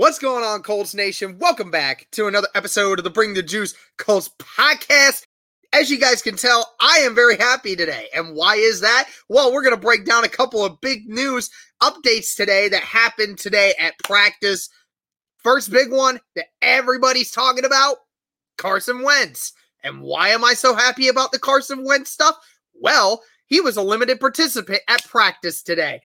What's going on, Colts Nation? Welcome back to another episode of the Bring the Juice Colts podcast. As you guys can tell, I am very happy today. And why is that? Well, we're going to break down a couple of big news updates today that happened today at practice. First big one that everybody's talking about Carson Wentz. And why am I so happy about the Carson Wentz stuff? Well, he was a limited participant at practice today.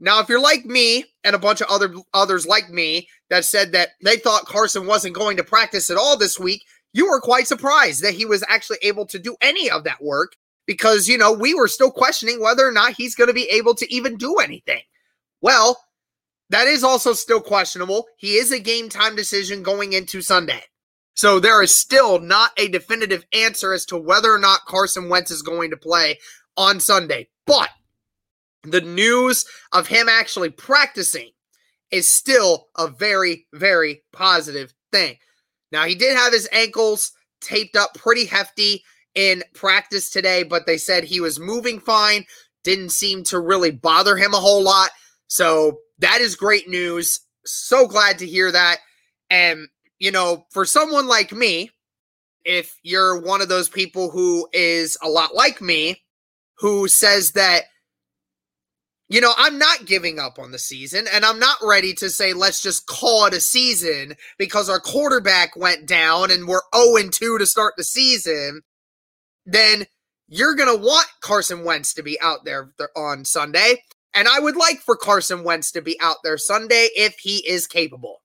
Now, if you're like me and a bunch of other others like me that said that they thought Carson wasn't going to practice at all this week, you were quite surprised that he was actually able to do any of that work because, you know, we were still questioning whether or not he's going to be able to even do anything. Well, that is also still questionable. He is a game time decision going into Sunday. So there is still not a definitive answer as to whether or not Carson Wentz is going to play on Sunday. But the news of him actually practicing is still a very, very positive thing. Now, he did have his ankles taped up pretty hefty in practice today, but they said he was moving fine, didn't seem to really bother him a whole lot. So that is great news. So glad to hear that. And, you know, for someone like me, if you're one of those people who is a lot like me, who says that, you know, I'm not giving up on the season and I'm not ready to say, let's just call it a season because our quarterback went down and we're 0 2 to start the season, then you're going to want Carson Wentz to be out there on Sunday. And I would like for Carson Wentz to be out there Sunday if he is capable.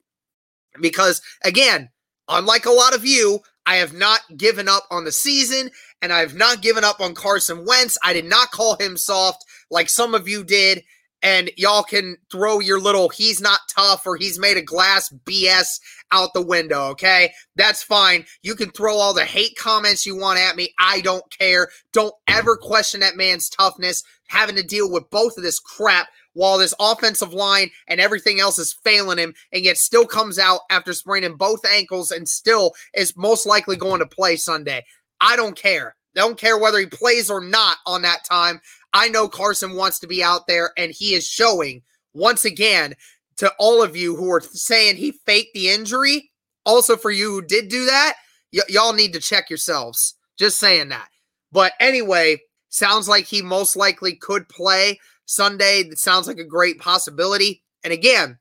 Because again, unlike a lot of you, I have not given up on the season and I have not given up on Carson Wentz. I did not call him soft like some of you did. And y'all can throw your little he's not tough or he's made of glass BS out the window, okay? That's fine. You can throw all the hate comments you want at me. I don't care. Don't ever question that man's toughness, having to deal with both of this crap while this offensive line and everything else is failing him, and yet still comes out after spraining both ankles and still is most likely going to play Sunday. I don't care. Don't care whether he plays or not on that time. I know Carson wants to be out there, and he is showing once again to all of you who are saying he faked the injury. Also, for you who did do that, y- y'all need to check yourselves. Just saying that. But anyway, sounds like he most likely could play Sunday. That sounds like a great possibility. And again,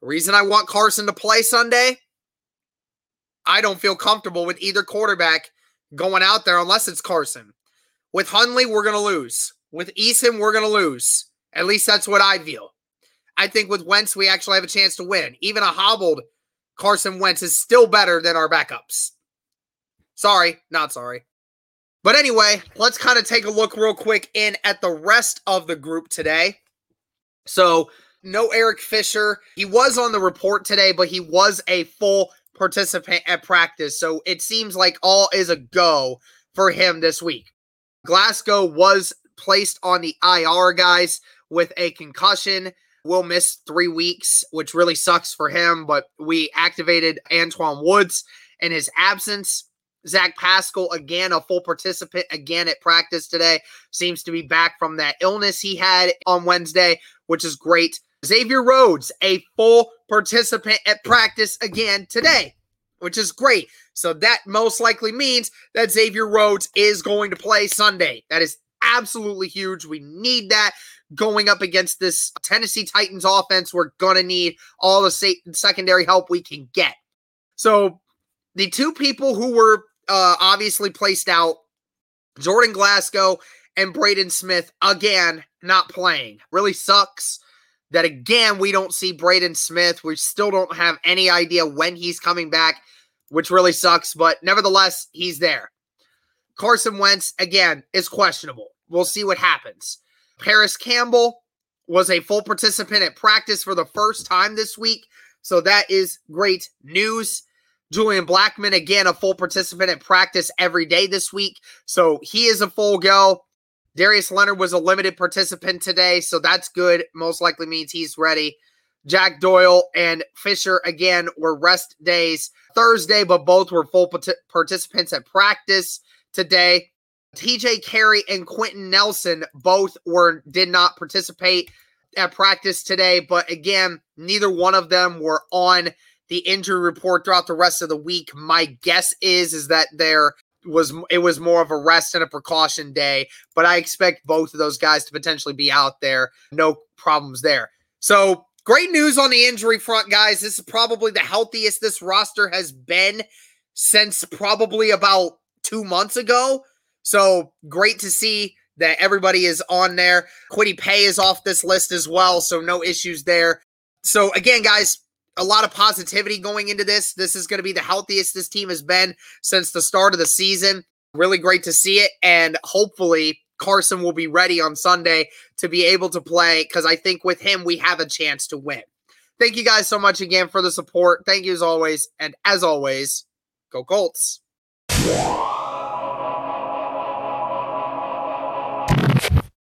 the reason I want Carson to play Sunday, I don't feel comfortable with either quarterback going out there unless it's Carson. With Hundley, we're going to lose. With Eason, we're going to lose. At least that's what I feel. I think with Wentz, we actually have a chance to win. Even a hobbled Carson Wentz is still better than our backups. Sorry, not sorry. But anyway, let's kind of take a look real quick in at the rest of the group today. So, no Eric Fisher. He was on the report today, but he was a full participant at practice. So, it seems like all is a go for him this week. Glasgow was placed on the IR, guys, with a concussion. Will miss three weeks, which really sucks for him. But we activated Antwaun Woods in his absence. Zach Pascal, again, a full participant again at practice today, seems to be back from that illness he had on Wednesday, which is great. Xavier Rhodes, a full participant at practice again today, which is great. So that most likely means that Xavier Rhodes is going to play Sunday. That is absolutely huge. We need that going up against this Tennessee Titans offense. We're going to need all the secondary help we can get. So the two people who were uh, obviously placed out, Jordan Glasgow and Braden Smith, again, not playing. Really sucks that, again, we don't see Braden Smith. We still don't have any idea when he's coming back, which really sucks, but nevertheless, he's there. Carson Wentz, again, is questionable. We'll see what happens. Parris Campbell was a full participant at practice for the first time this week. So that is great news. Julian Blackmon, again, a full participant at practice every day this week. So he is a full go. Darius Leonard was a limited participant today. So that's good. Most likely means he's ready. Jack Doyle and Fisher, again, were rest days Thursday, but both were full participants at practice today. TJ Carrie and Quenton Nelson both were did not participate at practice today, but again, neither one of them were on the injury report throughout the rest of the week. My guess is is that there was it was more of a rest and a precaution day, but I expect both of those guys to potentially be out there. No problems there. So great news on the injury front, guys. This is probably the healthiest this roster has been since probably about two months ago. So great to see that everybody is on there. Kwity Paye is off this list as well, so no issues there. So again, guys, a lot of positivity going into this. This is going to be the healthiest this team has been since the start of the season. Really great to see it, and hopefully Carson will be ready on Sunday to be able to play because I think with him we have a chance to win. Thank you guys so much again for the support. Thank you as always, and as always, go Colts.